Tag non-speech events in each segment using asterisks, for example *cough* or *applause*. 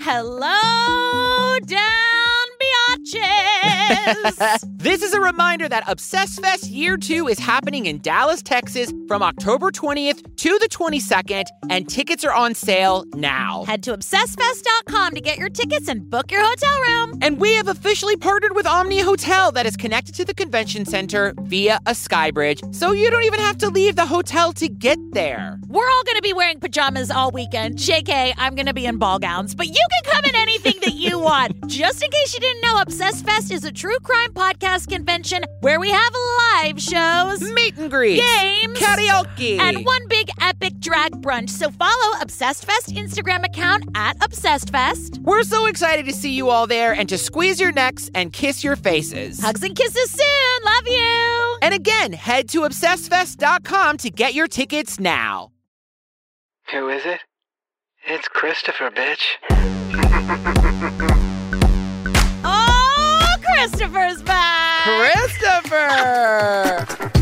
Hello, down *laughs* biatches. This is a reminder that Obsess Fest Year 2 is happening in Dallas, Texas from October 20th to the 22nd, and tickets are on sale now. Head to obsessfest.com to get your tickets and book your hotel room. And we have officially partnered with Omni Hotel that is connected to the convention center via a sky bridge, so you don't even have to leave the hotel to get there. We're all going to be wearing pajamas all weekend. JK, I'm going to be in ball gowns, but you can come in anything that you want. *laughs* Just in case you didn't know, Obsessed Fest is a true crime podcast convention where we have live shows, Meet and greet, games, karaoke, and one big epic drag brunch. So follow Obsessed Fest Instagram account at Obsessed Fest. We're so excited to see you all there and to squeeze your necks and kiss your faces. Hugs and kisses soon. Love you. And again, head to obsessedfest.com to get your tickets now. Who is it? It's Christopher, bitch. *laughs* Oh, Christopher's back. Christopher! *laughs*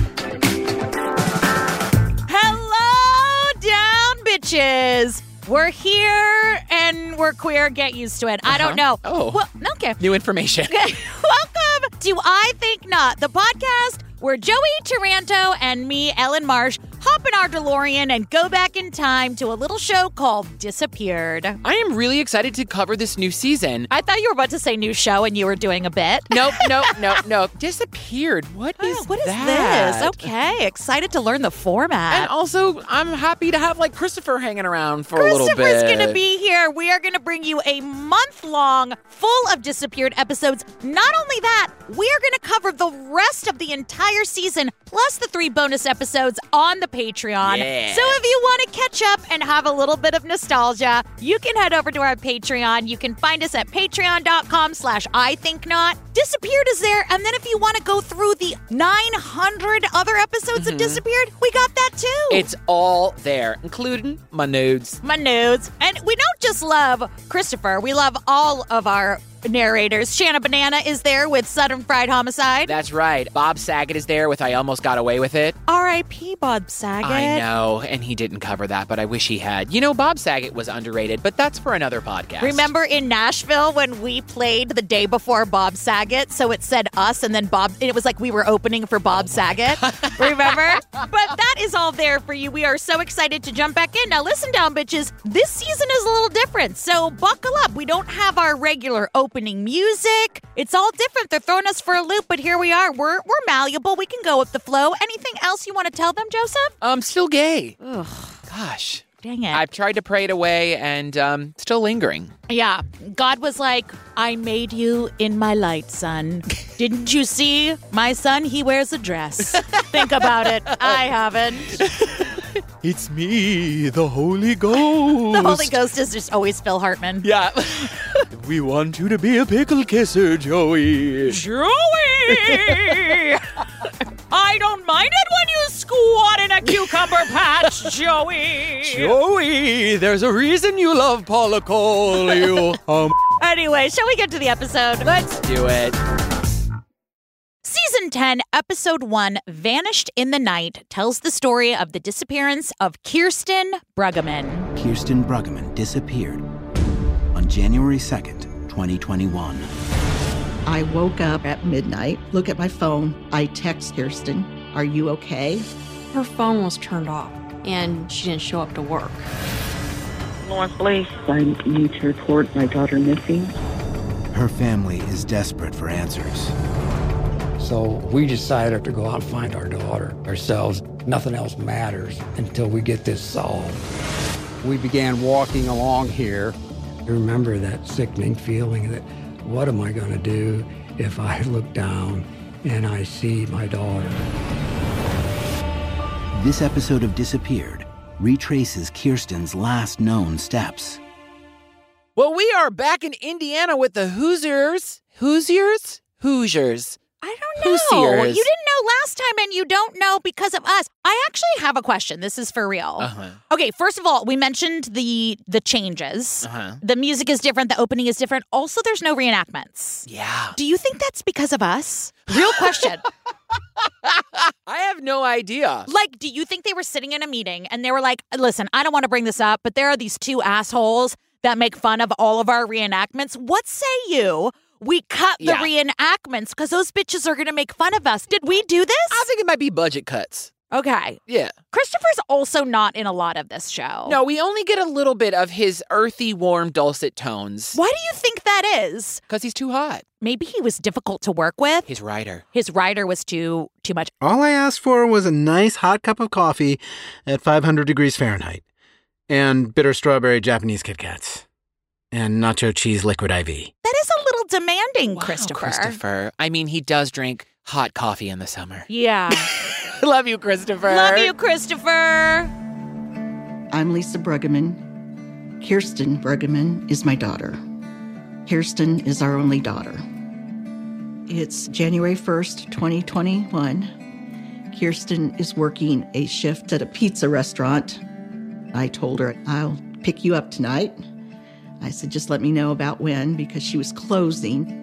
bitches. We're here and we're queer. Get used to it. I don't uh-huh. know. Oh. Well, okay. New information. *laughs* Welcome to I Think Not, the podcast where Joey Taranto and me, Ellen Marsh, hop in our DeLorean and go back in time to a little show called Disappeared. I am really excited to cover this new season. I thought you were about to say new show and you were doing a bit. Nope, *laughs* nope, nope, nope. Disappeared. What oh, is Oh, what is that? this? Okay, excited to learn the format. And also, I'm happy to have like Christopher hanging around for a little bit. Christopher's going to be here. We are going to bring you a month long, full of disappeared episodes. Not only that, we are going to cover the rest of the entire season, plus the three bonus episodes on the Patreon. Yeah. So if you want to catch up and have a little bit of nostalgia, you can head over to our Patreon. You can find us at patreon.com slash I think not. Disappeared is there. And then if you want to go through the 900 other episodes of Disappeared, we got that too. Mm-hmm. It's all there, including my nudes. my nudes. And we don't just love Christopher, we love all of our narrators. Shanna Banana is there with Southern Fried Homicide. That's right. Bob Saget is there with I Almost Got Away with It. R.I.P. Bob Saget. I know, and he didn't cover that, but I wish he had. You know, Bob Saget was underrated, but that's for another podcast. Remember in Nashville when we played the day before Bob Saget? So it said us, and then Bob, it was like we were opening for Bob Saget. *laughs* Remember? But that is all there for you. We are so excited to jump back in. Now, listen down, bitches. This season is a little different. So buckle up. We don't have our regular opening music. It's all different. They're throwing us for a loop, but here we are. We're, we're malleable. We can go with the flow. Anything else you want to tell them, Joseph? I'm still gay. Ugh. Gosh. Dang it. I've tried to pray it away and um, still lingering. Yeah. God was like, I made you in my light, son. Didn't you see? My son, he wears a dress. *laughs* Think about it. I haven't. It's me, the Holy Ghost. The Holy Ghost is just always Phil Hartman. Yeah. *laughs* we want you to be a pickle kisser, Joey. Joey! I don't mind it when you squat in a cucumber patch, Joey. Joey, there's a reason you love Paula Cole, you *laughs* um. Anyway, shall we get to the episode? Let's do it. Season 10, Episode 1, Vanished in the Night, tells the story of the disappearance of Kirsten Brueggeman. Kirsten Brueggeman disappeared on January 2nd, 2021. I woke up at midnight, look at my phone. I text Kirsten, Are you okay? Her phone was turned off and she didn't show up to work. Lawrence Police. I need to report my daughter missing. Her family is desperate for answers. So we decided to go out and find our daughter ourselves. Nothing else matters until we get this solved. We began walking along here. I remember that sickening feeling that what am I going to do if I *laughs* look down and I see my daughter? This episode of Disappeared retraces Kirsten's last known steps. Well, we are back in Indiana with the Hoosiers. Hoosiers? Hoosiers. I don't know. Hoosiers. You didn't know last time and you don't know because of us. I actually have a question. This is for real. Uh-huh. Okay, first of all, we mentioned the the changes. Uh-huh. The music is different, the opening is different. Also, there's no reenactments. Yeah. Do you think that's because of us? Real question. *laughs* I have no idea. like, do you think they were sitting in a meeting and they were like, listen, I don't want to bring this up, but there are these two assholes that make fun of all of our reenactments. What say you? We cut the Yeah. reenactments because those bitches are going to make fun of us. Did we do this? I think it might be budget cuts. okay. Yeah. Christopher's also not in a lot of this show. No, we only get a little bit of his earthy, warm, dulcet tones Why do you think that is? because he's too hot. Maybe he was difficult to work with. His writer. His writer was too too much. All I asked for was a nice hot cup of coffee at 500 degrees Fahrenheit, and bitter strawberry Japanese Kit Kats, and nacho cheese liquid IV. That is a little demanding, Wow, Christopher. Christopher. I mean, he does drink hot coffee in the summer. Yeah. *laughs* Love you, Christopher. Love you, Christopher. I'm Lisa Brueggeman. Kirsten Brueggeman is my daughter. Kirsten is our only daughter. It's January 1st, 2021. Kirsten is working a shift at a pizza restaurant. I told her, I'll pick you up tonight. I said, just let me know about when because she was closing.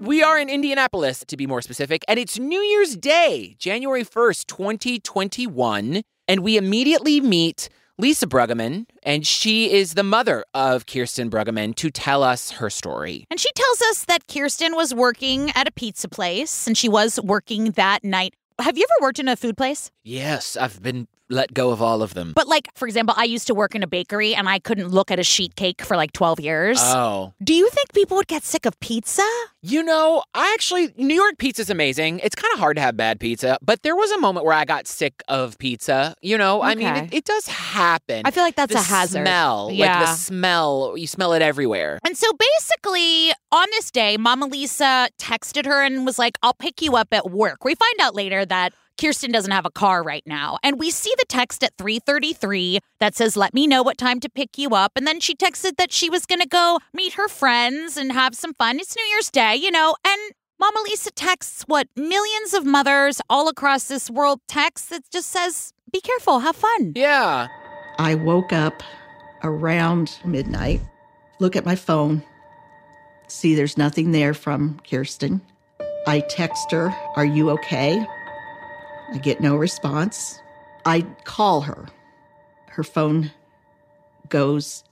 We are in Indianapolis, to be more specific, and it's New Year's Day, January 1st, 2021. And we immediately meet Lisa Brueggeman, and she is the mother of Kirsten Brueggeman, to tell us her story. And she tells us that Kirsten was working at a pizza place and she was working that night. Have you ever worked in a food place? Yes, I've been let go of all of them. But, like, for example, I used to work in a bakery and I couldn't look at a sheet cake for like 12 years. Oh. Do you think people would get sick of pizza? You know, I actually, New York pizza's amazing. It's kind of hard to have bad pizza, but there was a moment where I got sick of pizza. You know, I mean, it, it does happen. I feel like that's the a hazard. smell, like Yeah. the smell, you smell it everywhere. And so basically, on this day, Mama Lisa texted her and was like, I'll pick you up at work. We find out later that Kirsten doesn't have a car right now. And we see the text at 3:33 that says, "Let me know what time to pick you up." And then she texted that she was going to go meet her friends and have some fun. It's New Year's Day, you know. And Mama Lisa texts what millions of mothers all across this world text that just says, "Be careful, have fun." Yeah. I woke up around midnight, look at my phone, see there's nothing there from Kirsten. I text her, Are you okay? I get no response. I call her. Her phone goes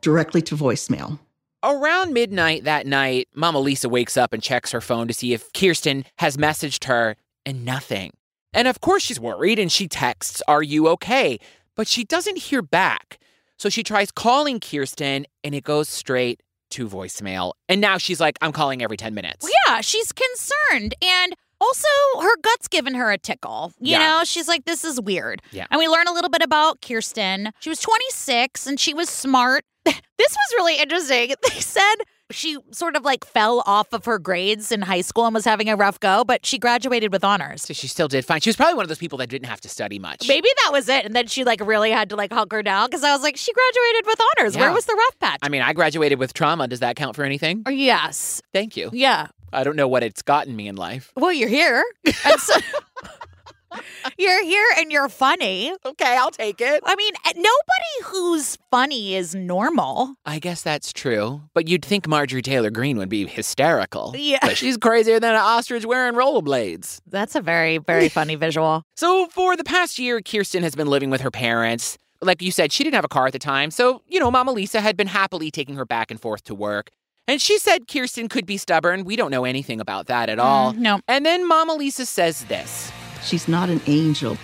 directly to voicemail. Around midnight that night, Mama Lisa wakes up and checks her phone to see if Kirsten has messaged her and nothing. And of course she's worried and she texts, Are you okay? But she doesn't hear back. So she tries calling Kirsten and it goes straight to voicemail. And now she's like, I'm calling every 10 minutes. Well, yeah, she's concerned. And also, her gut's giving her a tickle. You Yeah. know, she's like, this is weird. Yeah. And we learn a little bit about Kirsten. She was 26 and she was smart. *laughs* this was really interesting. *laughs* They said she sort of like fell off of her grades in high school and was having a rough go, but she graduated with honors. So she still did fine. She was probably one of those people that didn't have to study much. Maybe that was it. And then she like really had to like hunker down because I was like, she graduated with honors. Where was the rough patch? I mean, I graduated with trauma. Does that count for anything? Yes. Thank you. Yeah. I don't know what it's gotten me in life. Well, you're here. And so- *laughs* you're here and you're funny. Okay, I'll take it. I mean, eh, nobody who's funny is normal. I guess that's true. But you'd think Marjorie Taylor Greene would be hysterical. Yeah. But she's crazier than an ostrich wearing rollerblades. That's a very, very funny visual. *laughs* So, for the past year, Kirsten has been living with her parents. Like you said, she didn't have a car at the time. So, you know, Mama Lisa had been happily taking her back and forth to work. And she said Kirsten could be stubborn. We don't know anything about that at all. Mm, no. And then Mama Lisa says this She's not an angel,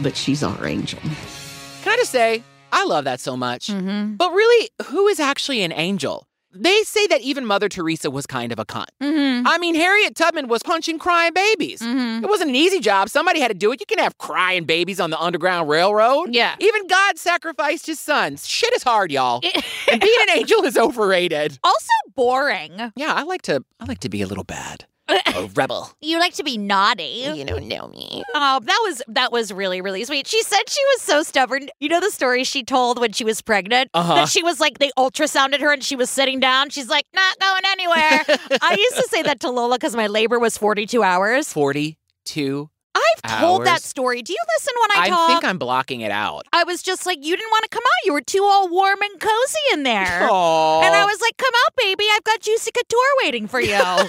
but she's our angel. Can I just say, I love that so much. Mm-hmm. But really, who is actually an angel? They say that even Mother Teresa was kind of a cunt. Mm-hmm. I mean, Harriet Tubman was punching crying babies. Mm-hmm. It wasn't an easy job. Somebody had to do it. You can have crying babies on the Underground Railroad. Yeah. Even God sacrificed his sons. Shit is hard, y'all. and being an angel is overrated. *laughs* also boring. Yeah, I like to I like to be a little bad. A *laughs* rebel. You like to be naughty. You don't know me. Oh, that was that was really really sweet. She said she was so stubborn. You know the story she told when she was pregnant Uh-huh. that she was like they ultrasounded her and she was sitting down. She's like not going anywhere. *laughs* I used to say that to Lola because my labor was forty two hours. 42. I've told that story. Do you listen when I, I talk? I think I'm blocking it out. I was just like, you didn't want to come out. You were too all warm and cozy in there. *laughs* Aww. And I was like, come out, baby. I've got Juicy Couture waiting for you. a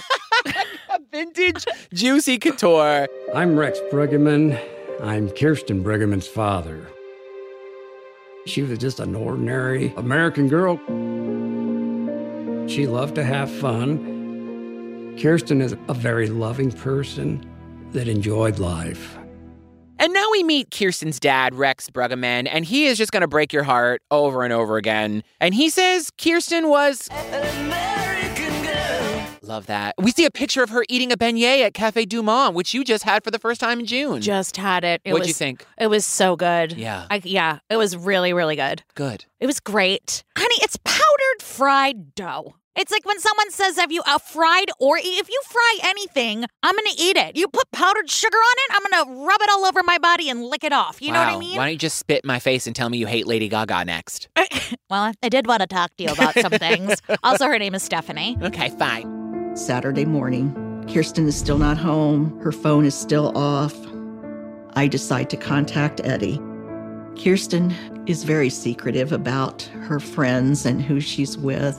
*laughs* vintage juicy couture. I'm Rex Brueggeman. I'm Kirsten Brueggeman's father. She was just an ordinary American girl. She loved to have fun. Kirsten is a very loving person that enjoyed life. And now we meet Kirsten's dad, Rex Brueggeman, and he is just going to break your heart over and over again. And he says Kirsten was. Love that. We see a picture of her eating a beignet at Cafe Du Monde, which you just had for the first time in June. Just had it. it What'd was, you think? It was so good. Yeah. I, yeah, it was really, really good. Good. It was great. Honey, it's powdered fried dough. It's like when someone says, Have you uh, fried or if you fry anything, I'm going to eat it. You put powdered sugar on it, I'm going to rub it all over my body and lick it off. You know what I mean? Why don't you just spit in my face and tell me you hate Lady Gaga next? *laughs* well, I did want to talk to you about some things. *laughs* also, her name is Stephanie. Okay, fine. Saturday morning, Kirsten is still not home. Her phone is still off. I decide to contact Eddie. Kirsten is very secretive about her friends and who she's with.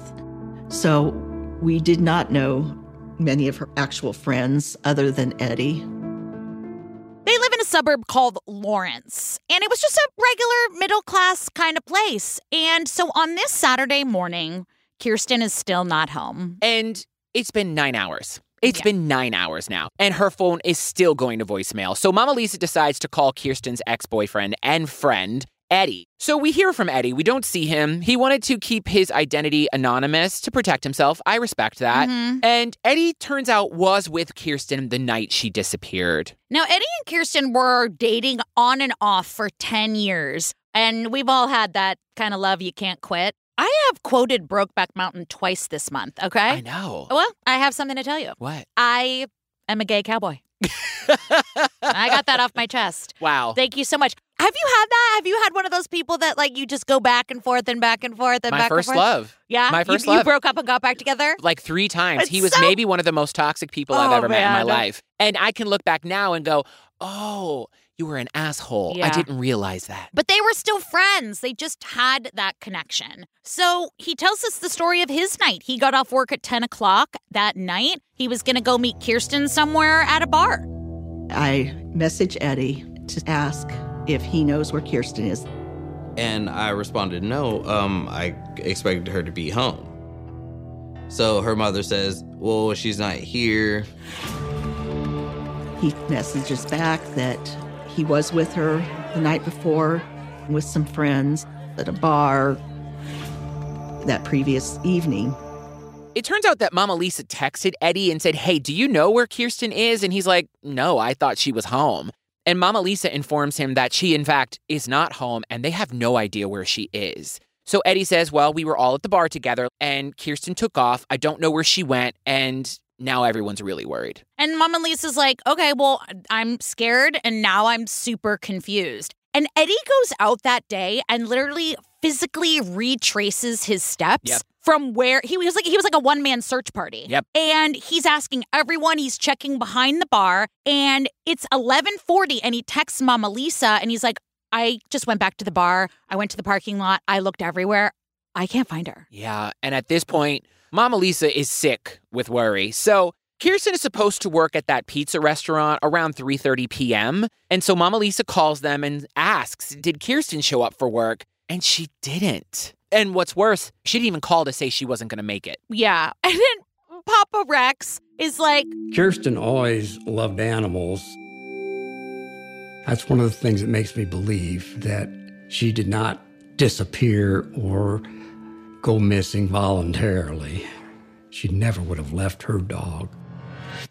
So we did not know many of her actual friends other than Eddie. They live in a suburb called Lawrence, and it was just a regular middle class kind of place. And so on this Saturday morning, Kirsten is still not home. And it's been nine hours. It's Yeah. been nine hours now, and her phone is still going to voicemail. So Mama Lisa decides to call Kirsten's ex boyfriend and friend, Eddie. So we hear from Eddie. We don't see him. He wanted to keep his identity anonymous to protect himself. I respect that. Mhm. And Eddie turns out was with Kirsten the night she disappeared. Now, Eddie and Kirsten were dating on and off for 10 years, and we've all had that kind of love you can't quit. I have quoted Brokeback Mountain twice this month, okay? I know. Well, I have something to tell you. What? I am a gay cowboy. *laughs* I got that off my chest. Wow. Thank you so much. Have you had that? Have you had one of those people that like you just go back and forth and back and forth and My back first and forth? love. Yeah, My first you, love. You broke up and got back together. like three times. It's he was so- maybe one of the most toxic people I've Oh, ever met in my life. And I can look back now and go, oh, you were an asshole. I didn't realize that. But they were still friends. They just had that connection. So he tells us the story of his night. He got off work at 10 o'clock that night. He was going to go meet Kirsten somewhere at a bar. I message Eddie to ask if he knows where Kirsten is. And I responded, no, um, I expected her to be home. So her mother says, well, she's not here. He messages back that he was with her the night before with some friends at a bar that previous evening. It turns out that Mama Lisa texted Eddie and said, Hey, do you know where Kirsten is? And he's like, No, I thought she was home. And Mama Lisa informs him that she, in fact, is not home and they have no idea where she is. So Eddie says, Well, we were all at the bar together and Kirsten took off. I don't know where she went. And now everyone's really worried. And Mama Lisa's like, okay, well, I'm scared and now I'm super confused. And Eddie goes out that day and literally physically retraces his steps Yep. From where he was like he was like a one man search party. Yep. And he's asking everyone, he's checking behind the bar, and it's 11:40 and he texts Mama Lisa and he's like, I just went back to the bar. I went to the parking lot. I looked everywhere. I can't find her. Yeah, and at this point, Mama Lisa is sick with worry. So Kirsten is supposed to work at that pizza restaurant around 3:30 p.m. And so Mama Lisa calls them and asks, "Did Kirsten show up for work?" And she didn't. And what's worse, she didn't even call to say she wasn't going to make it. Yeah. *laughs* And then Papa Rex is like, Kirsten always loved animals. That's one of the things that makes me believe that she did not disappear or go missing voluntarily. She never would have left her dog.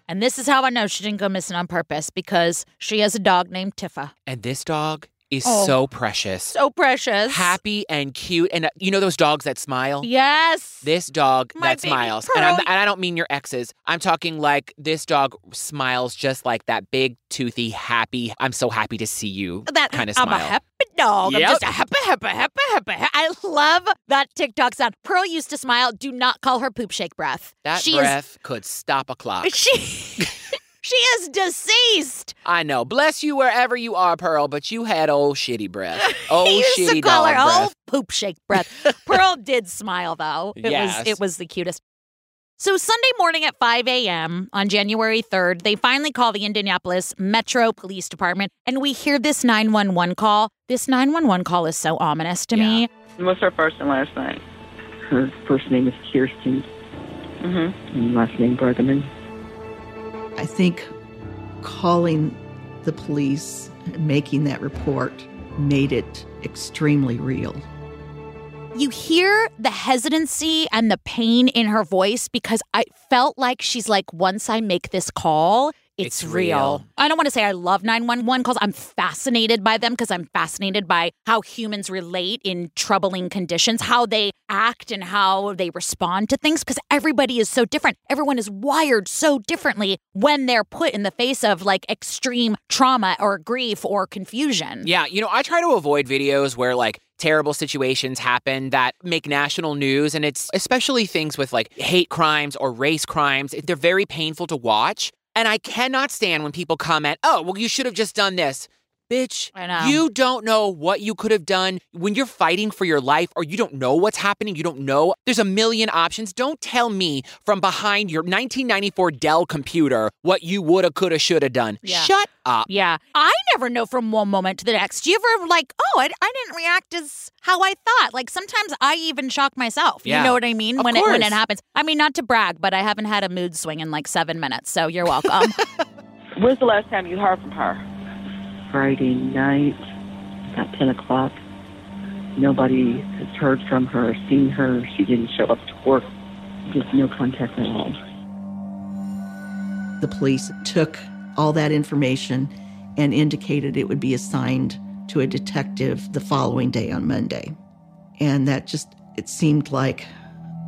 And this is how I know she didn't go missing on purpose because she has a dog named Tifa. And this dog is Oh. so precious. So precious. happy and cute and uh, you know those dogs that smile? Yes. This dog My that smiles, and, I'm, Pearl. and I don't mean your exes. I'm talking like this dog smiles just like that big, toothy, happy. I'm so happy to see you that kind of smile. I'm a happy dog. I'm Yep. just a happy, happy, happy, happy. I love that TikTok sound. Pearl used to smile. Do not call her poop shake breath. that she breath could stop a clock. *laughs* she *laughs* she is deceased. I know. Bless you wherever you are, Pearl, but you had old shitty breath. *laughs* Old he used shitty to call dog her breath. old poop shake breath. Pearl *laughs* did smile though. It Yes. was it was the cutest. So, Sunday morning at 5 a.m. on January 3rd, they finally call the Indianapolis Metro Police Department and we hear this 911 call. This 911 call is so ominous to me. What's her first and last name? Her first name is Kirsten, Mm-hmm. and last name Brueggeman. I think calling the police and making that report made it extremely real. You hear the hesitancy and the pain in her voice because I felt like she's like, once I make this call, it's, It's real. real. I don't want to say I love 911 calls. I'm fascinated by them because I'm fascinated by how humans relate in troubling conditions, how they act and how they respond to things because everybody is so different. Everyone is wired so differently when they're put in the face of like extreme trauma or grief or confusion. Yeah, you know, I try to avoid videos where like terrible situations happen that make national news. And it's especially things with like hate crimes or race crimes. They're very painful to watch. And I cannot stand when people comment, oh, well, you should have just done this. Bitch, I know. you don't know what you could have done when you're fighting for your life or you don't know what's happening. You don't know. There's a million options. Don't tell me from behind your 1994 Dell computer what you woulda, coulda, shoulda done. Yeah. Shut up. Yeah. I never know from one moment to the next. Do you ever like, oh, I, I didn't react as how I thought? Like sometimes I even shock myself. Yeah. You know what I mean? Of when it when it happens. I mean, not to brag, but I haven't had a mood swing in like seven minutes. So you're welcome. *laughs* When's the last time you heard from her? Friday night, about 10 o'clock. Nobody has heard from her, seen her. She didn't show up to work. Just no contact at all. The police took all that information and indicated it would be assigned to a detective the following day on Monday. And that just, it seemed like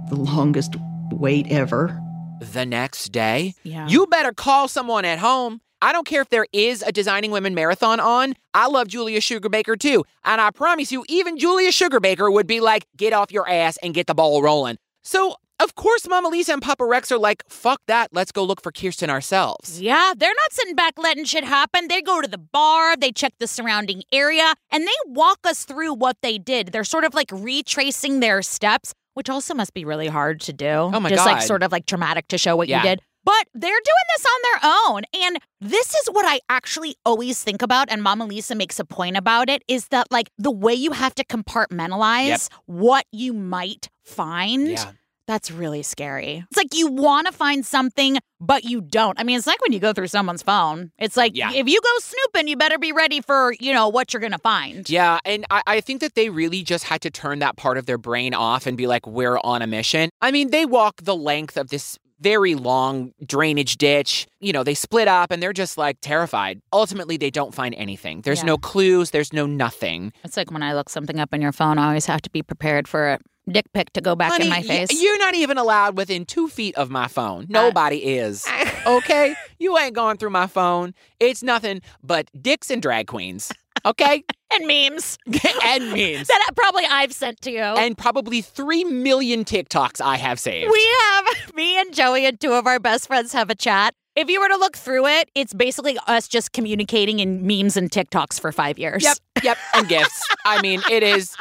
the longest wait ever. the next day, Yeah. you better call someone at home. I don't care if there is a Designing Women marathon on. I love Julia Sugarbaker too. And I promise you, even Julia Sugarbaker would be like, get off your ass and get the ball rolling. So, of course, Mama Lisa and Papa Rex are like, fuck that. Let's go look for Kirsten ourselves. yeah, they're not sitting back letting shit happen. They go to the bar, they check the surrounding area, and they walk us through what they did. They're sort of like retracing their steps, which also must be really hard to do. Oh my Just like sort of like traumatic to show what Yeah. you did. But they're doing this on their own. And this is what I actually always think about. And Mama Lisa makes a point about it is that, like, the way you have to compartmentalize Yep. what you might find. Yeah. That's really scary. It's like you want to find something, but you don't. I mean, it's like when you go through someone's phone. It's like Yeah. if you go snooping, you better be ready for, you know, what you're going to find. Yeah, and I, I think that they really just had to turn that part of their brain off and be like, we're on a mission. I mean, they walk the length of this very long drainage ditch. You know, they split up and they're just like terrified. Ultimately, they don't find anything. There's Yeah. no clues, there's no nothing. It's like when I look something up on your phone, I always have to be prepared for a dick pic to go back Honey, in my y- face. you're not even allowed within two feet of my phone. Nobody is. *laughs* Okay? You ain't going through my phone. It's nothing but dicks and drag queens. Okay? And memes *laughs* and memes. that probably I've sent to you. and probably 3 million TikToks I have saved. we have *laughs* me and Joey and two of our best friends have a chat. If you were to look through it, it's basically us just communicating in memes and TikToks for five years. Yep, *laughs* yep, and gifts. I mean, it is.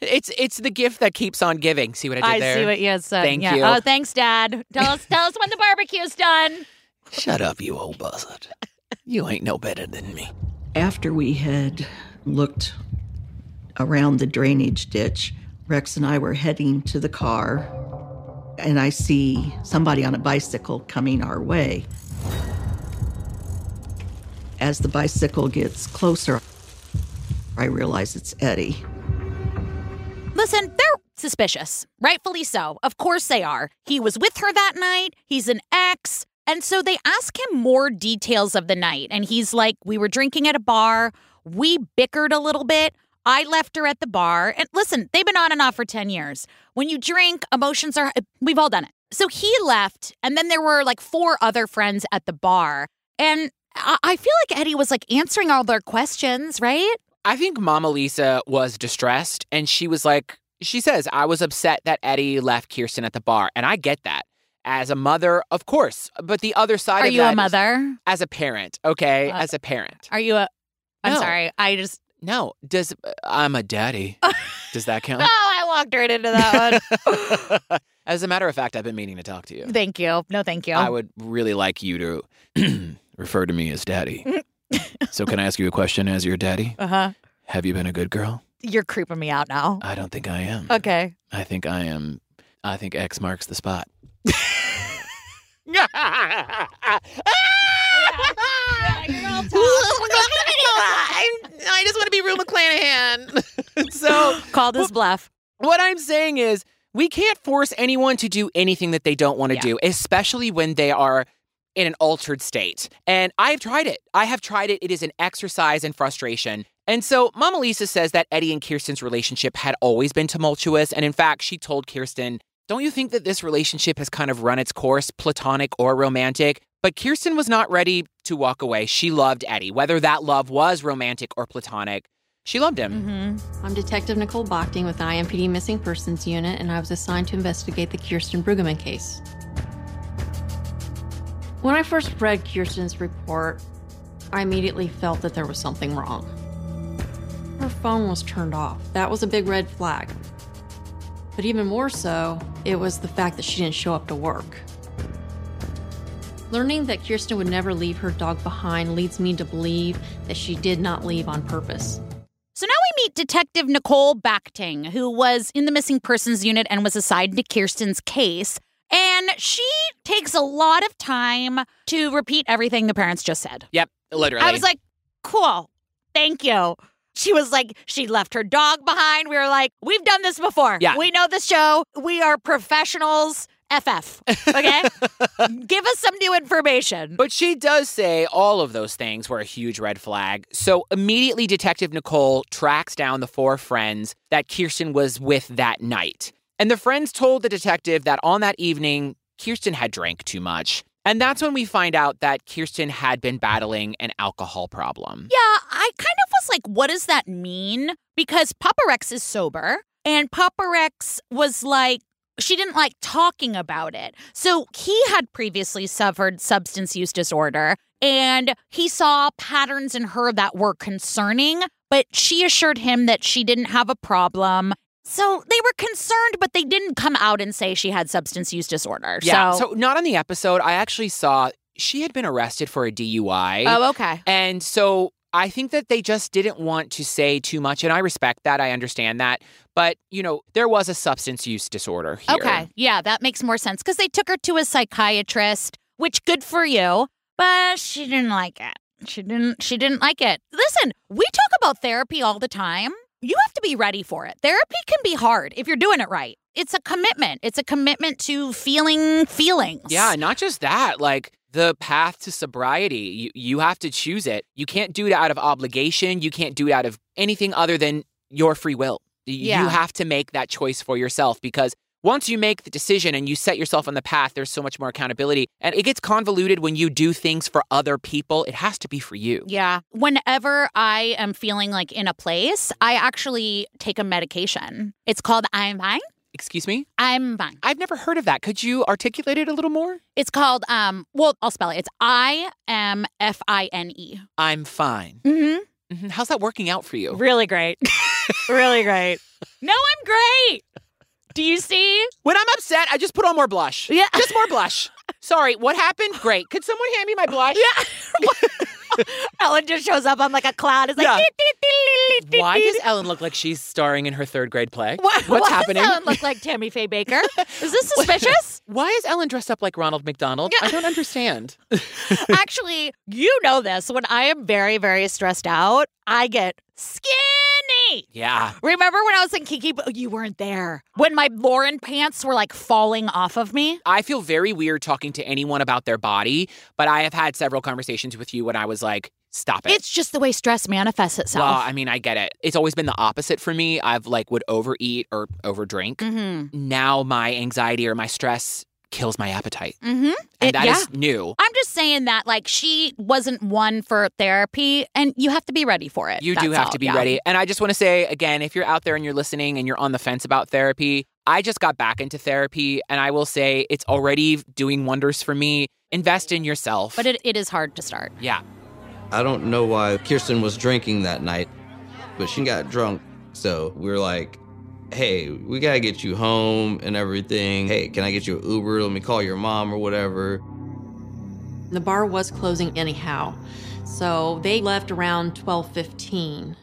It's it's the gift that keeps on giving. See what I did I there? see what you said. Thank yeah. you. Oh, thanks, Dad. Tell us, tell us when the barbecue's done. Shut up, you old buzzard. You ain't no better than me. After we had looked around the drainage ditch, Rex and I were heading to the car, and I see somebody on a bicycle coming our way. As the bicycle gets closer, I realize it's Eddie. Listen, they're suspicious. Rightfully so. Of course they are. He was with her that night. He's an ex. And so they ask him more details of the night. And he's like, We were drinking at a bar. We bickered a little bit. I left her at the bar. And listen, they've been on and off for 10 years. When you drink, emotions are, we've all done it. So he left. And then there were like four other friends at the bar. And I, I feel like Eddie was like answering all their questions, right? I think Mama Lisa was distressed, and she was like, she says, I was upset that Eddie left Kirsten at the bar, and I get that. As a mother, of course, but the other side of it. Are you a is- mother? as a parent, okay, Uh, as a parent. Are you a, I'm No. sorry. I just, No, does I'm a daddy? *laughs* Does that count? *laughs* Oh, I walked right into that one. *laughs* As a matter of fact, I've been meaning to talk to you. Thank you. No, thank you. I would really like you to *clears throat* refer to me as daddy. so, can I ask you a question as your daddy? Uh huh. Have you been a good girl? You're creeping me out now. I don't think I am. Okay. I think I am. I think X marks the spot. I just want to be Rue McClanahan. *laughs* so call this bluff. What I'm saying is, we can't force anyone to do anything that they don't want to Yeah. do, especially when they are in an altered state. And I've tried it. I have tried it. It is an exercise in frustration. And so Mama Lisa says that Eddie and Kirsten's relationship had always been tumultuous. And in fact, she told Kirsten, Don't you think that this relationship has kind of run its course, platonic or romantic? But Kirsten was not ready to walk away. She loved Eddie, whether that love was romantic or platonic. She loved him. Mm-hmm. I'm Detective Nicole Bochting with the IMPD Missing Persons Unit, and I was assigned to investigate the Kirsten Brueggeman case. When I first read Kirsten's report, I immediately felt that there was something wrong. Her phone was turned off. That was a big red flag. But even more so, it was the fact that she didn't show up to work. Learning that Kirsten would never leave her dog behind leads me to believe that she did not leave on purpose. So now we meet Detective Nicole Bachting, who was in the missing persons unit and was assigned to Kirsten's case. And she takes a lot of time to repeat everything the parents just said. Yep, literally. I was like, cool. Thank you. She was like, she left her dog behind. We were like, we've done this before. Yeah. We know the show. We are professionals. FF. Okay. *laughs* Give us some new information. But she does say all of those things were a huge red flag. So immediately, Detective Nicole tracks down the four friends that Kirsten was with that night. And the friends told the detective that on that evening, Kirsten had drank too much. And that's when we find out that Kirsten had been battling an alcohol problem. Yeah, I kind of was like, what does that mean? Because Papa Rex is sober, and Papa Rex was like, she didn't like talking about it. So he had previously suffered substance use disorder, and he saw patterns in her that were concerning, but she assured him that she didn't have a problem. So they were concerned, but they didn't come out and say she had substance use disorder. Yeah. So, So, not on the episode. I actually saw she had been arrested for a DUI. oh, okay. And so I think that they just didn't want to say too much. And I respect that. I understand that. But, you know, there was a substance use disorder here. Okay. Yeah, that makes more sense because they took her to a psychiatrist, which good for you, but she didn't like it. She didn't she didn't like it. Listen, we talk about therapy all the time. You have to be ready for it. Therapy can be hard if you're doing it right. It's a commitment. It's a commitment to feeling feelings. Yeah. Not just that. Like, the path to sobriety, you, you have to choose it. You can't do it out of obligation. You can't do it out of anything other than your free will. Yeah. You have to make that choice for yourself because once you make the decision and you set yourself on the path, there's so much more accountability. And it gets convoluted when you do things for other people. It has to be for you. Yeah. Whenever I am feeling like in a place, I actually take a medication. It's called I'm fine. Excuse me? I'm fine. I've never heard of that. Could you articulate it a little more? It's called um well, I'll spell it. It's I M F I N E. I'm fine. Mm-hmm. Mhm. How's that working out for you? Really great. *laughs* really great. No, I'm great. Do you see? When I'm upset, I just put on more blush. Yeah. Just more blush. *laughs* Sorry, what happened? Great. Could someone hand me my blush? Yeah. *laughs* *laughs* Ellen just shows up on like a cloud. It's like, Yeah. "Dee, dee, dee, dee, dee, Why does. Ellen look like she's starring in her third grade play? Why, What's why happening? Does Ellen look like Tammy Faye Bakker? *laughs* Is this suspicious? *laughs* Why is Ellen dressed up like Ronald McDonald? I don't understand. Actually, you know this. When I am very, very stressed out, I get skinny. yeah. Remember when I was in Kiki? but You weren't there. When my Lauren pants were like falling off of me. I feel very weird talking to anyone about their body, but I have had several conversations with you when I was like, stop it. It's just the way stress manifests itself. well, I mean, I get it. It's always been the opposite for me. I've like would overeat or overdrink. mm-hmm. Now my anxiety or my stress kills my appetite. Mm-hmm. And that is yeah. new. I'm just saying that, like, she wasn't one for therapy, and you have to be ready for it. You do have all, to be yeah. ready. And I just want to say again, if you're out there and you're listening and you're on the fence about therapy, I just got back into therapy and I will say it's already doing wonders for me. Invest in yourself. But it, it is hard to start. yeah. I don't know why Kirsten was drinking that night, but she got drunk. So we were like, hey, we gotta get you home and everything. Hey, can I get you an Uber? Let me call your mom or whatever. The bar was closing anyhow, so they left around 12:15.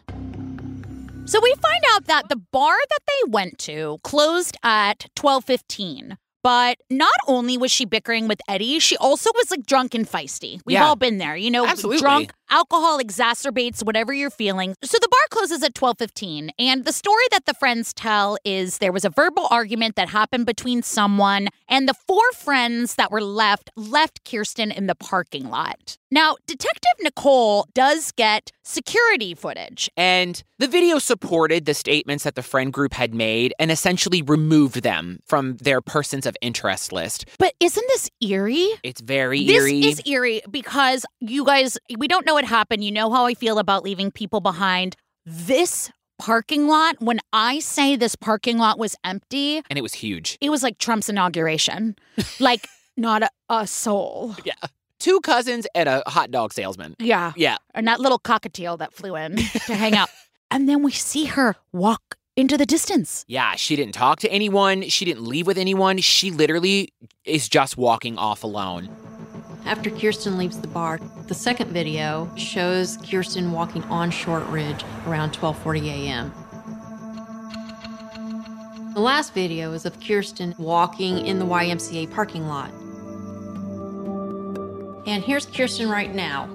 So we find out that the bar that they went to closed at 12:15. But not only was she bickering with Eddie, she also was like drunk and feisty. We've Yeah. all been there, you know, Absolutely. drunk alcohol exacerbates whatever you're feeling. So the bar closes at 12:15, and the story that the friends tell is there was a verbal argument that happened between someone and the four friends that were left left Kirsten in the parking lot. Now, Detective Nicole does get security footage. And the video supported the statements that the friend group had made and essentially removed them from their persons of interest list. But isn't this eerie? It's very This eerie. is eerie because you guys, we don't know what happened. You know how I feel about leaving people behind. This parking lot, when I say this parking lot was empty, and it was huge. it was like Trump's inauguration. *laughs* like, not a, a soul. Yeah. Two cousins and a hot dog salesman. Yeah. Yeah. And that little cockatiel that flew in to hang out. *laughs* And then we see her walk into the distance. Yeah, she didn't talk to anyone. She didn't leave with anyone. She literally is just walking off alone. After Kirsten leaves the bar, the second video shows Kirsten walking on Shortridge around 12:40 a.m. The last video is of Kirsten walking in the YMCA parking lot. And here's Kirsten right now.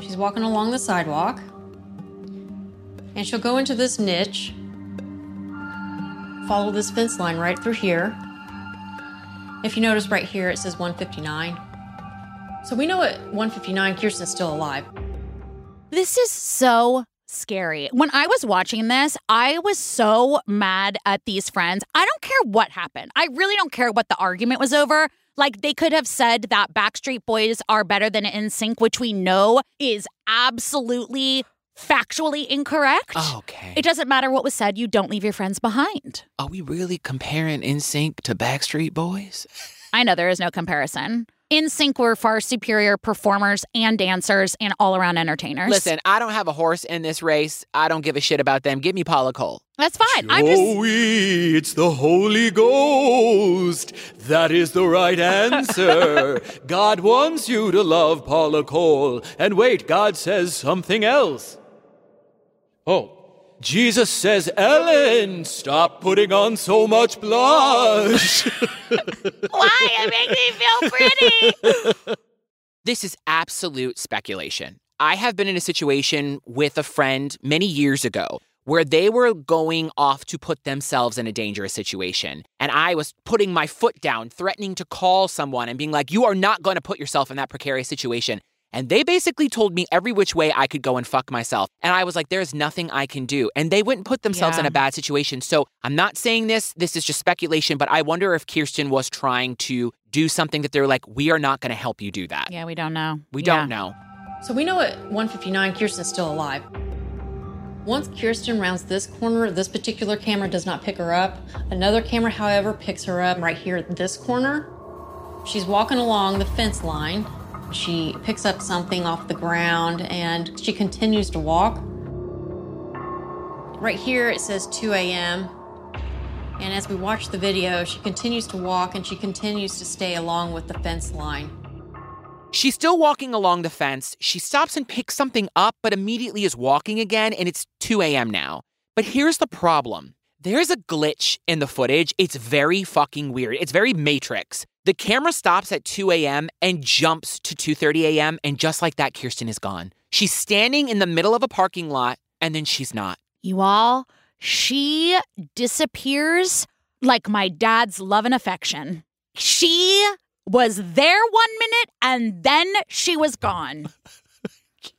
She's walking along the sidewalk. And she'll go into this niche, follow this fence line right through here. If you notice right here, it says 159. So we know at 159, Kirsten's still alive. This is so scary. When I was watching this, I was so mad at these friends. I don't care what happened. I really don't care what the argument was over. Like they could have said that Backstreet Boys are better than NSYNC, which we know is absolutely factually incorrect. Okay. It doesn't matter what was said, you don't leave your friends behind. Are we really comparing NSYNC to Backstreet Boys? I know there is no comparison. NSYNC were far superior performers and dancers and all around entertainers. Listen, I don't have a horse in this race. I don't give a shit about them. Give me Paula Cole. That's fine. I'm just Joey, it's the Holy Ghost. That is the right answer. *laughs* God wants you to love Paula Cole. And wait, God says something else. Oh, Jesus says, Ellen, stop putting on so much blush. *laughs* Why? It makes me feel pretty. *laughs* This is absolute speculation. I have been in a situation with a friend many years ago where they were going off to put themselves in a dangerous situation. And I was putting my foot down, threatening to call someone and being like, You are not going to put yourself in that precarious situation. And they basically told me every which way I could go and fuck myself. And I was like, There's nothing I can do. And they wouldn't put themselves in a bad situation. So I'm not saying this, this is just speculation, but I wonder if Kirsten was trying to do something that they're like, We are not going to help you do that. yeah, we don't know. We Yeah. don't know. So we know at 159, Kirsten's still alive. Once Kirsten rounds this corner, this particular camera does not pick her up. Another camera, however, picks her up right here at this corner. She's walking along the fence line. She picks up something off the ground and she continues to walk. Right here it says 2 a.m. And as we watch the video, she continues to walk and she continues to stay along with the fence line. She's still walking along the fence. She stops and picks something up, but immediately is walking again, and it's 2 a.m. now. But here's the problem there's a glitch in the footage. It's very fucking weird. It's very Matrix. The camera stops at 2 a.m. and jumps to 2:30 a.m. and just like that Kirsten is gone. She's standing in the middle of a parking lot and then she's not. You all, she disappears like my dad's love and affection. She was there one minute and then she was gone. *laughs*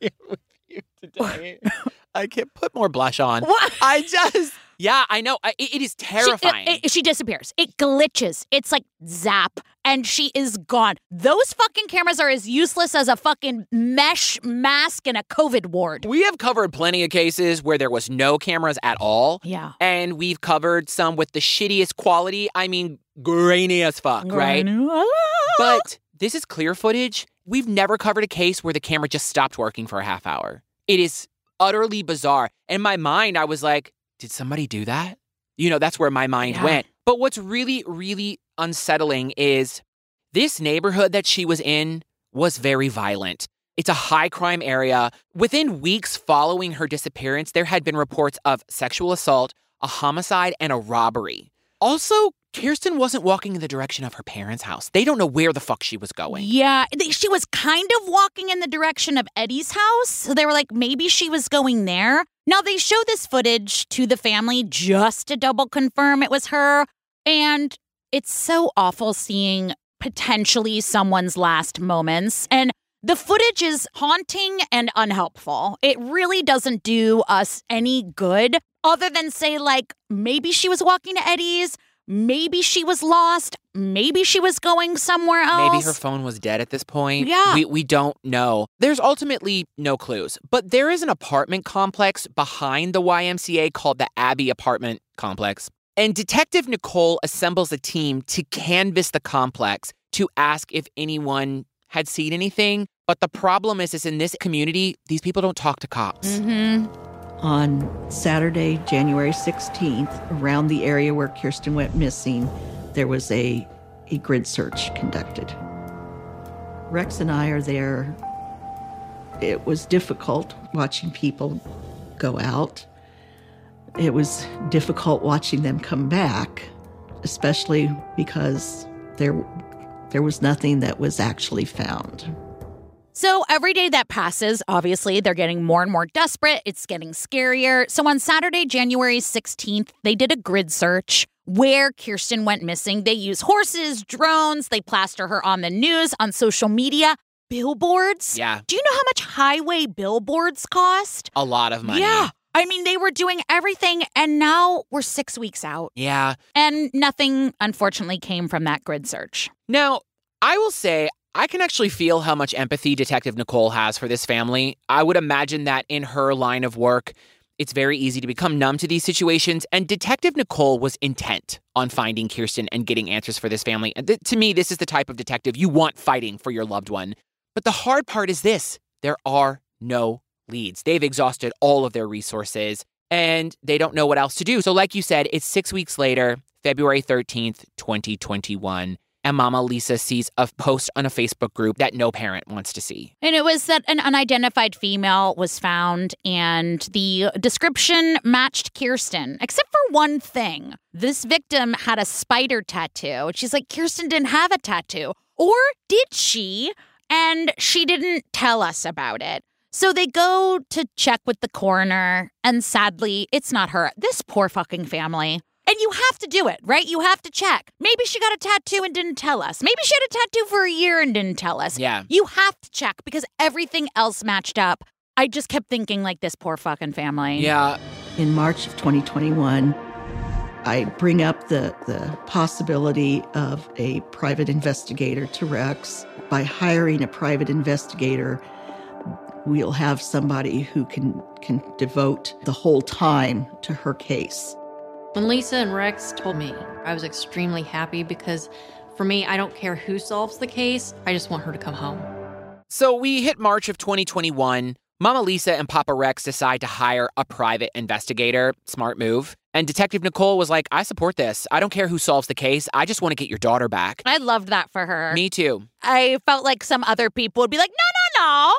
Today, I can't put more blush on. What? I just Yeah, I know. I, it it is She, uh, terrifying. it- it- she disappears. It glitches. It's like zap, and she is gone. Those fucking cameras are as useless as a fucking mesh mask in a COVID ward. We have covered plenty of cases where there was no cameras at all. Yeah. And we've covered some with the shittiest quality. I mean, grainy as fuck, right? But this is clear footage. We've never covered a case where the camera just stopped working for a half hour. It is utterly bizarre. In my mind, I was like, did somebody do that? You know, that's where my mind Yeah. went. But what's really, really unsettling is this neighborhood that she was in was very violent. It's a high crime area. Within weeks following her disappearance, there had been reports of sexual assault, a homicide, and a robbery. Also, Kirsten wasn't walking in the direction of her parents' house. They don't know where the fuck she was going. Yeah, she was kind of walking in the direction of Eddie's house. So they were like, maybe she was going there. Now they show this footage to the family just to double confirm it was her. And it's so awful seeing potentially someone's last moments. And the footage is haunting and unhelpful. It really doesn't do us any good other than say, like, maybe she was walking to Eddie's. Maybe she was lost. Maybe she was going somewhere else. Maybe her phone was dead at this point. Yeah. We, we don't know. There's ultimately no clues, but there is an apartment complex behind the YMCA called the Abbey Apartment Complex. And Detective Nicole assembles a team to canvass the complex to ask if anyone had seen anything. But the problem is, is in this community, these people don't talk to cops. Mm-hmm. On Saturday, January 16th, around the area where Kirsten went missing, there was a, a grid search conducted. Rex and I are there. It was difficult watching people go out. It was difficult watching them come back, especially because there, there was nothing that was actually found. So every day that passes, obviously, they're getting more and more desperate. It's getting scarier. So on Saturday, January 16th, they did a grid search where Kirsten went missing. They use horses, drones, they plaster her on the news, on social media, billboards. Yeah. Do you know how much highway billboards cost? A lot of money. Yeah. I mean, they were doing everything, and now we're six weeks out, Yeah. and nothing, unfortunately, came from that grid search. Now, I will say, I can actually feel how much empathy Detective Nicole has for this family. I would imagine that in her line of work, it's very easy to become numb to these situations. And Detective Nicole was intent on finding Kirsten and getting answers for this family. And th- to me, this is the type of detective you want fighting for your loved one. But the hard part is this there are no leads. They've exhausted all of their resources and they don't know what else to do. So, like you said, it's six weeks later, February 13th, 2021. And Mama Lisa sees a post on a Facebook group that no parent wants to see. And it was that an unidentified female was found, and the description matched Kirsten, except for one thing. This victim had a spider tattoo. She's like, Kirsten didn't have a tattoo. Or did she? And she didn't tell us about it. So they go to check with the coroner, and sadly, it's not her. This poor fucking family. And you have to do it, right? You have to check. Maybe she got a tattoo and didn't tell us. Maybe she had a tattoo for a year and didn't tell us. Yeah. You have to check because everything else matched up. I just kept thinking, like, this poor fucking family. Yeah. In March of 2021, I bring up the, the possibility of a private investigator to Rex. By hiring a private investigator, we'll have somebody who can, can devote the whole time to her case. When Lisa and Rex told me, I was extremely happy because for me, I don't care who solves the case, I just want her to come home. So we hit March of 2021. Mama Lisa and Papa Rex decide to hire a private investigator. Smart move. And Detective Nicole was like, I support this. I don't care who solves the case. I just want to get your daughter back. I loved that for her. Me too. I felt like some other people would be like, no, no, no.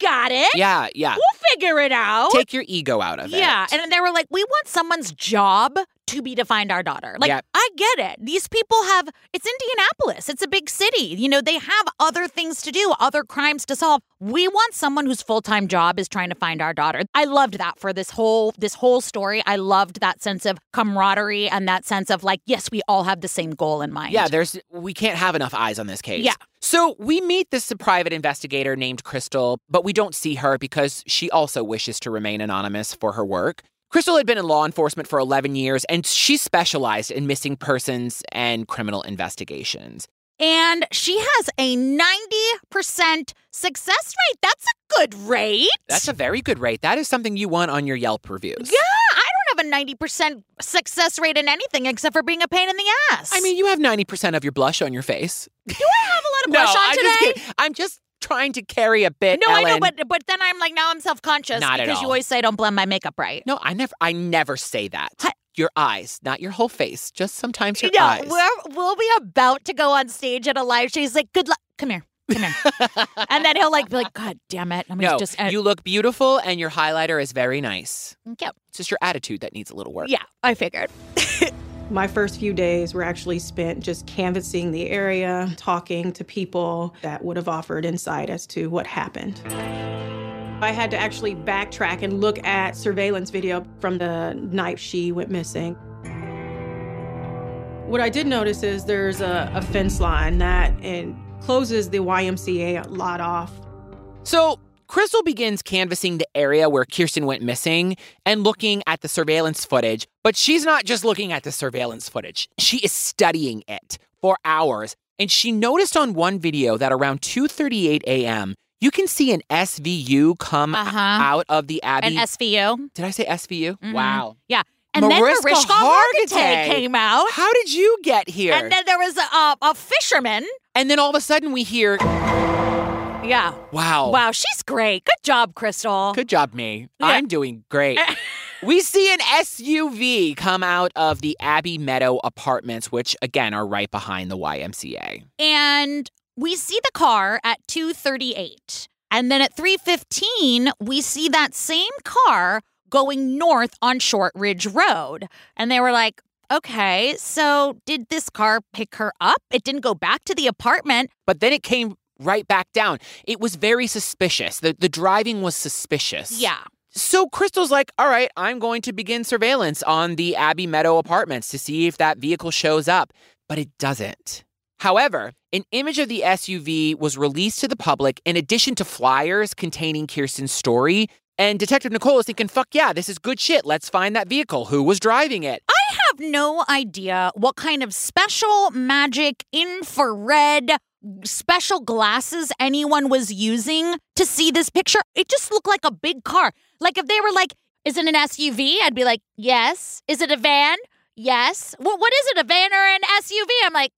We got it. Yeah, yeah. We'll figure it out. Take your ego out of it. Yeah. And then they were like, we want someone's job to be to find our daughter. Like, Yeah. I get it. These people have, it's Indianapolis. It's a big city. You know, they have other things to do, other crimes to solve. We want someone whose full-time job is trying to find our daughter. I loved that for this whole, this whole story. I loved that sense of camaraderie and that sense of like, yes, we all have the same goal in mind. Yeah, there's we can't have enough eyes on this case. Yeah. So we meet this private investigator named Crystal, but we don't see her because she also wishes to remain anonymous for her work. Crystal had been in law enforcement for 11 years and she specialized in missing persons and criminal investigations. And she has a 90% success rate. That's a good rate. That's a very good rate. That is something you want on your Yelp reviews. Yeah, I don't have a 90% success rate in anything except for being a pain in the ass. I mean, you have 90% of your blush on your face. do I have a lot of *laughs* blush on I'm today? just. I'm just trying to carry a bit. no, I know, but but then I'm like now I'm self conscious Not at because you always say I don't blend my makeup right. no, I never I never say that. I, your eyes, not your whole face, just sometimes your no, eyes. we're, we'll be about to go on stage at a live show. He's like, good luck. Come here. Come here. *laughs* and then he'll like be like, God damn it. I'm no, just uh, you look beautiful and your highlighter is very nice. yeah. It's just your attitude that needs a little work. Yeah, I figured. *laughs* My first few days were actually spent just canvassing the area, talking to people that would have offered insight as to what happened. I had to actually backtrack and look at surveillance video from the night she went missing. What I did notice is there's a, a fence line that closes the YMCA lot off. So Crystal begins canvassing the area where Kirsten went missing and looking at the surveillance footage, but she's not just looking at the surveillance footage. She is studying it for hours. And she noticed on one video that around 2:38 a.m., you can see an SVU come Uh-huh. out of the Abbey. An SVU. Did I say SVU? Mhm. Wow. Yeah. And Mariska then Mariska Hargitay. Came out. How did you get here? And then there was a, a fisherman. And then all of a sudden we hear, Yeah. wow. Wow, she's great. Good job, Crystal. Good job, me. Yeah. I'm doing great. *laughs* we see an SUV come out of the Abbey Meadow apartments, which again are right behind the YMCA. And we see the car at 238. And then at 315, we see that same car going north on Shortridge Road. And they were like, okay, so did this car pick her up? It didn't go back to the apartment. But then it came right back down. It was very suspicious. The, the driving was suspicious. Yeah. So Crystal's like, all right, I'm going to begin surveillance on the Abbey Meadow apartments to see if that vehicle shows up. But it doesn't. However, an image of the SUV was released to the public in addition to flyers containing Kirsten's story. And Detective Nicole is thinking, fuck yeah, this is good shit. Let's find that vehicle. Who was driving it? I have no idea what kind of special magic infrared special glasses anyone was using to see this picture. It just looked like a big car. Like if they were like, is it an SUV? I'd be like, yes. Is it a van? Yes. Well, what is it, a van or an SUV? I'm like,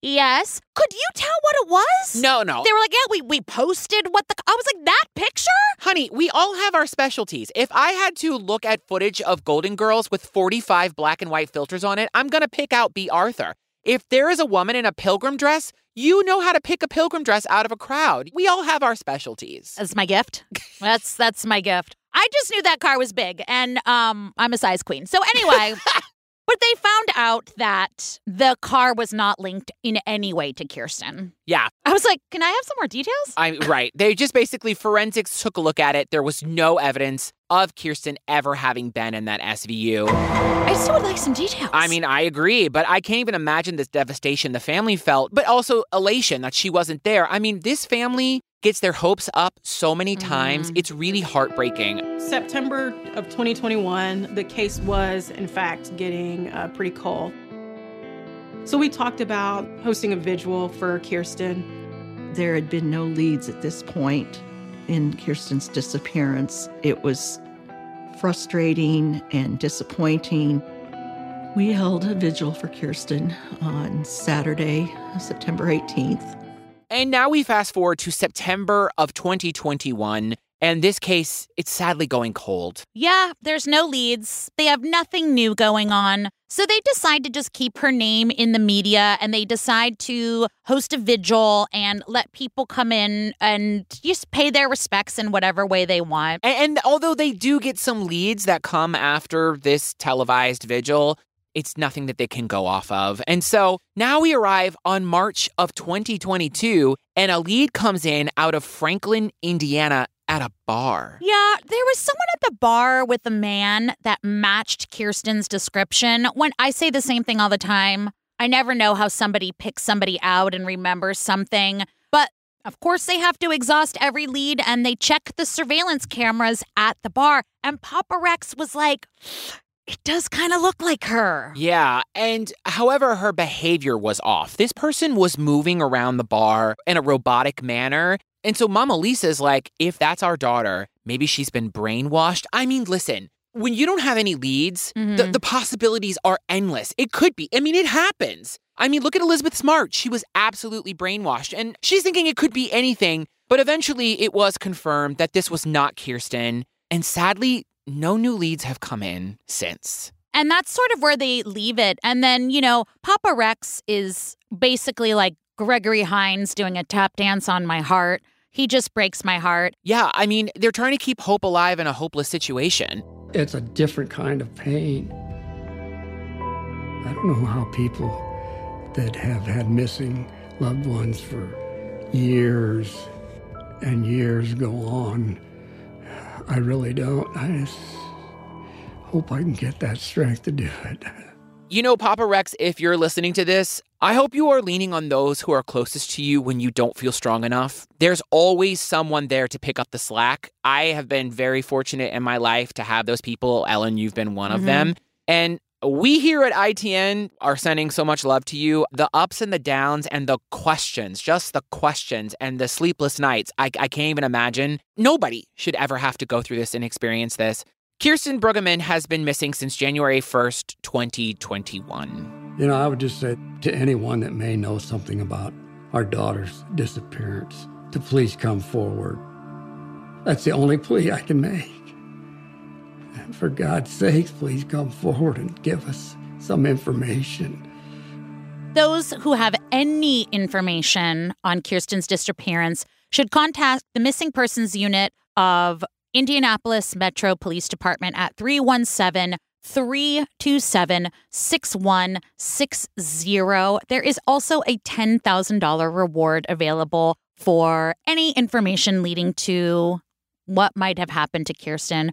yes. Could you tell what it was? No, no. They were like, yeah, we, we posted what the. I was like, that picture? Honey, we all have our specialties. If I had to look at footage of Golden Girls with 45 black and white filters on it, I'm going to pick out Bea Arthur. If there is a woman in a pilgrim dress, you know how to pick a pilgrim dress out of a crowd. We all have our specialties. That's my gift. That's that's my gift. I just knew that car was big, and um, I'm a size queen. So anyway, *laughs* but they found out that the car was not linked in any way to Kirsten. Yeah, I was like, can I have some more details? I right. They just basically forensics took a look at it. There was no evidence of Kirsten ever having been in that SVU. I still would like some details. I mean, I agree, but I can't even imagine this devastation the family felt, but also elation that she wasn't there. I mean, this family gets their hopes up so many times. It's really heartbreaking. September of 2021, the case was, in fact, getting uh, pretty cold. So we talked about hosting a vigil for Kirsten. There had been no leads at this point in Kirsten's disappearance. It was frustrating and disappointing. We held a vigil for Kirsten on Saturday, September 18th. And now we fast forward to September of 2021, and this case, it's sadly going cold. Yeah, there's no leads. They have nothing new going on. So they decide to just keep her name in the media and they decide to host a vigil and let people come in and just pay their respects in whatever way they want. And, and although they do get some leads that come after this televised vigil, it's nothing that they can go off of. And so now we arrive on March of 2022, and a lead comes in out of Franklin, Indiana at a bar. Yeah, there was someone at the bar with a man that matched Kirsten's description. When I say the same thing all the time, I never know how somebody picks somebody out and remembers something. But of course, they have to exhaust every lead and they check the surveillance cameras at the bar. And Papa Rex was like, it does kind of look like her. Yeah, and however, her behavior was off. This person was moving around the bar in a robotic manner. And so Mama Lisa's like, if that's our daughter, maybe she's been brainwashed. I mean, listen, when you don't have any leads, the, mm-hmm. the possibilities are endless. It could be. I mean, it happens. I mean, look at Elizabeth Smart. She was absolutely brainwashed, and she's thinking it could be anything. But eventually, it was confirmed that this was not Kirsten. And sadly, no new leads have come in since. And that's sort of where they leave it. And then, you know, Papa Rex is basically like Gregory Hines doing a tap dance on my heart. He just breaks my heart. Yeah, I mean, they're trying to keep hope alive in a hopeless situation. It's a different kind of pain. I don't know how people that have had missing loved ones for years and years go on. I really don't. I just hope I can get that strength to do it. You know, Papa Rex, if you're listening to this, I hope you are leaning on those who are closest to you when you don't feel strong enough. There's always someone there to pick up the slack. I have been very fortunate in my life to have those people. Ellyn, you've been one of Mhm. them. And we here at ITN are sending so much love to you. The ups and the downs and the questions, just the questions and the sleepless nights. I, I can't even imagine. Nobody should ever have to go through this and experience this. Kirsten Brueggeman has been missing since January 1st, 2021. You know, I would just say to anyone that may know something about our daughter's disappearance to please come forward. That's the only plea I can make. And for God's sake, please come forward and give us some information. Those who have any information on Kirsten's disappearance should contact the Missing Persons Unit of Indianapolis Metro Police Department at 317 327 6160. There is also a $10,000 reward available for any information leading to what might have happened to Kirsten.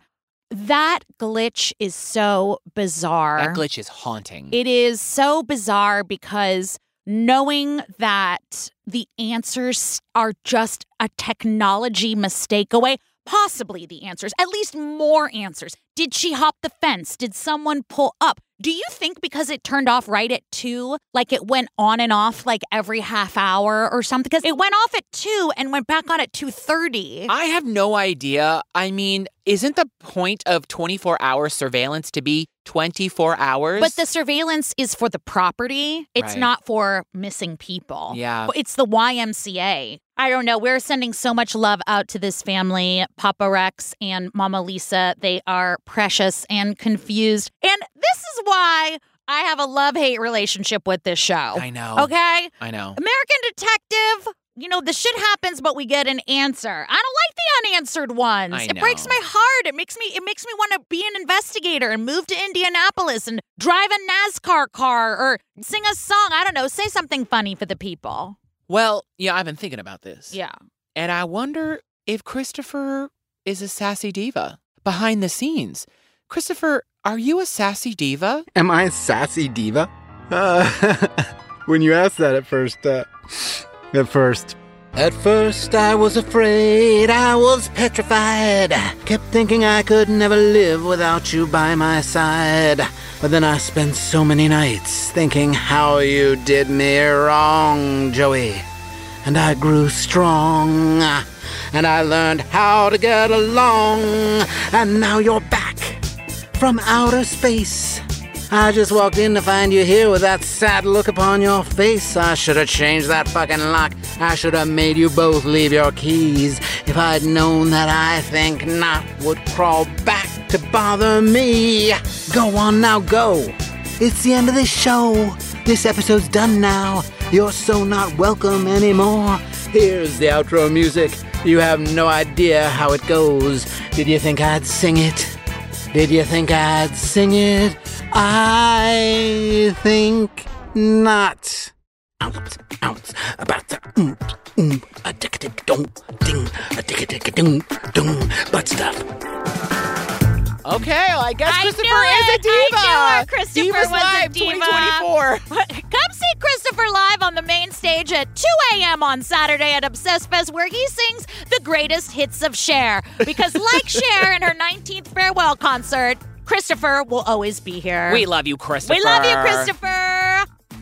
That glitch is so bizarre. That glitch is haunting. It is so bizarre because knowing that the answers are just a technology mistake away, possibly the answers, at least more answers. Did she hop the fence? Did someone pull up? Do you think because it turned off right at two, like it went on and off like every half hour or something? Because it went off at two and went back on at two thirty. I have no idea. I mean, isn't the point of 24 hour surveillance to be 24 hours? But the surveillance is for the property. It's Right. not for missing people. Yeah. It's the YMCA. I don't know. We're sending so much love out to this family, Papa Rex and Mama Lisa. They are precious and confused. And this is why I have a love hate relationship with this show. I know. Okay? I know. American Detective, you know, the shit happens, but we get an answer. I don't like the unanswered ones. I It breaks my heart. It makes me it makes me want to be an investigator and move to Indianapolis and drive a NASCAR car or sing a song. I don't know, say something funny for the people. Well, yeah, I've been thinking about this. Yeah. And I wonder if Christopher is a sassy diva behind the scenes. Christopher, are you a sassy diva? Am I a sassy diva? Uh, *laughs* when you asked that at first, uh, at first. At first, I was afraid, I was petrified. Kept thinking I could never live without you by my side. But then I spent so many nights thinking how you did me wrong, Joey. And I grew strong. And I learned how to get along. And now you're back from outer space. I just walked in to find you here with that sad look upon your face. I should have changed that fucking lock. I should have made you both leave your keys. If I'd known that I think not would crawl back to bother me. Go on now, go. It's the end of this show. This episode's done now. You're so not welcome anymore. Here's the outro music. You have no idea how it goes. Did you think I'd sing it? Did you think I'd sing it? I think not. Ounce, ounce, about the mm, mm, a tick tick dong, ding, a tick tick dong, dong, butt stuff. Okay, well, I guess I Christopher knew is a diva. I knew it. Christopher Divas was Live a diva. 2024. Come see Christopher live on the main stage at 2 a.m. on Saturday at Obsessed Fest, where he sings the greatest hits of Cher. Because, like *laughs* Cher in her 19th farewell concert, Christopher will always be here. We love you, Christopher. We love you, Christopher.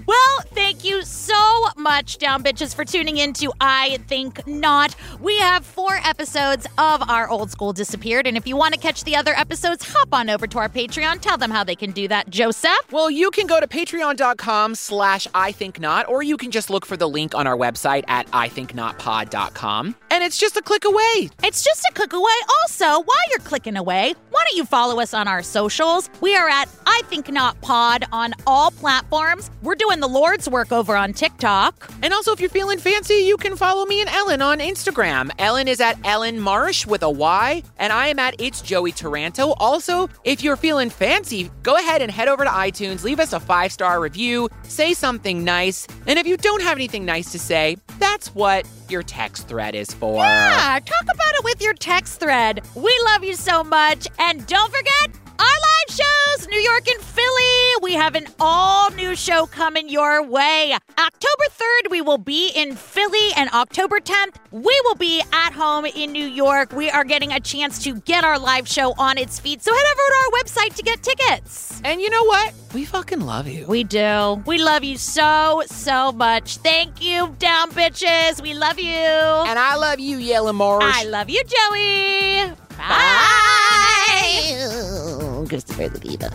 Well, thank you so much, down bitches, for tuning in to I Think Not. We have four episodes of our old school disappeared, and if you want to catch the other episodes, hop on over to our Patreon. Tell them how they can do that, Joseph. Well, you can go to patreon.com slash I think not, or you can just look for the link on our website at ithinknotpod.com. And it's just a click away. It's just a click away. Also, while you're clicking away, why don't you follow us on our socials? We are at I Think Not Pod on all platforms. We're doing the Lord's work over on TikTok. And also, if you're feeling fancy, you can follow me and Ellyn on Instagram. Ellyn is at Ellyn Marsh with a Y, and I am at It's Joey Taranto. Also, if you're feeling fancy, go ahead and head over to iTunes, leave us a five star review, say something nice. And if you don't have anything nice to say, that's what your text thread is for. Yeah, talk about it with your text thread. We love you so much. And don't forget, our live shows, New York and Philly. We have an all new show coming your way. October 3rd, we will be in Philly, and October 10th, we will be at home in New York. We are getting a chance to get our live show on its feet. So head over to our website to get tickets. And you know what? We fucking love you. We do. We love you so, so much. Thank you, down bitches. We love you. And I love you, Ellyn Marsh. I love you, Joey. Bye. Christopher the Diva.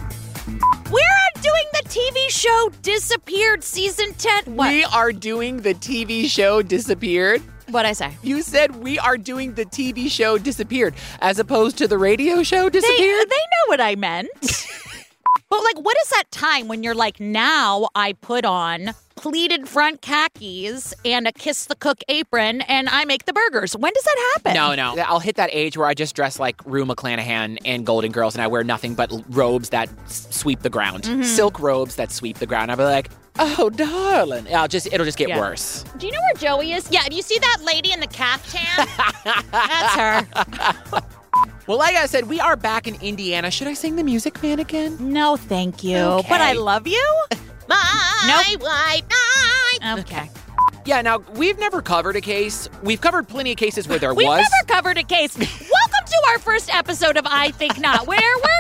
We're doing the TV show Disappeared season 10. What? We are doing the TV show Disappeared. What'd I say? You said we are doing the TV show Disappeared as opposed to the radio show Disappeared? They, they know what I meant. *laughs* but, like, what is that time when you're like, now I put on pleated front khakis and a kiss the cook apron and I make the burgers? When does that happen? No, no. I'll hit that age where I just dress like Rue McClanahan and Golden Girls and I wear nothing but robes that s- sweep the ground. Mhm. Silk robes that sweep the ground. I'll be like, oh, darling. I'll just, it'll just get Yeah. worse. Do you know where Joey is? Yeah, do you see that lady in the caftan? *laughs* That's her. *laughs* Well, like I said, we are back in Indiana. Should I sing the Music Man again? No, thank you. Okay. But I love you. *laughs* My nope. white knight. Okay. Yeah, now, we've never covered a case. We've covered plenty of cases where there was. We've never covered a case. Welcome to our first episode of I Think Not, where we're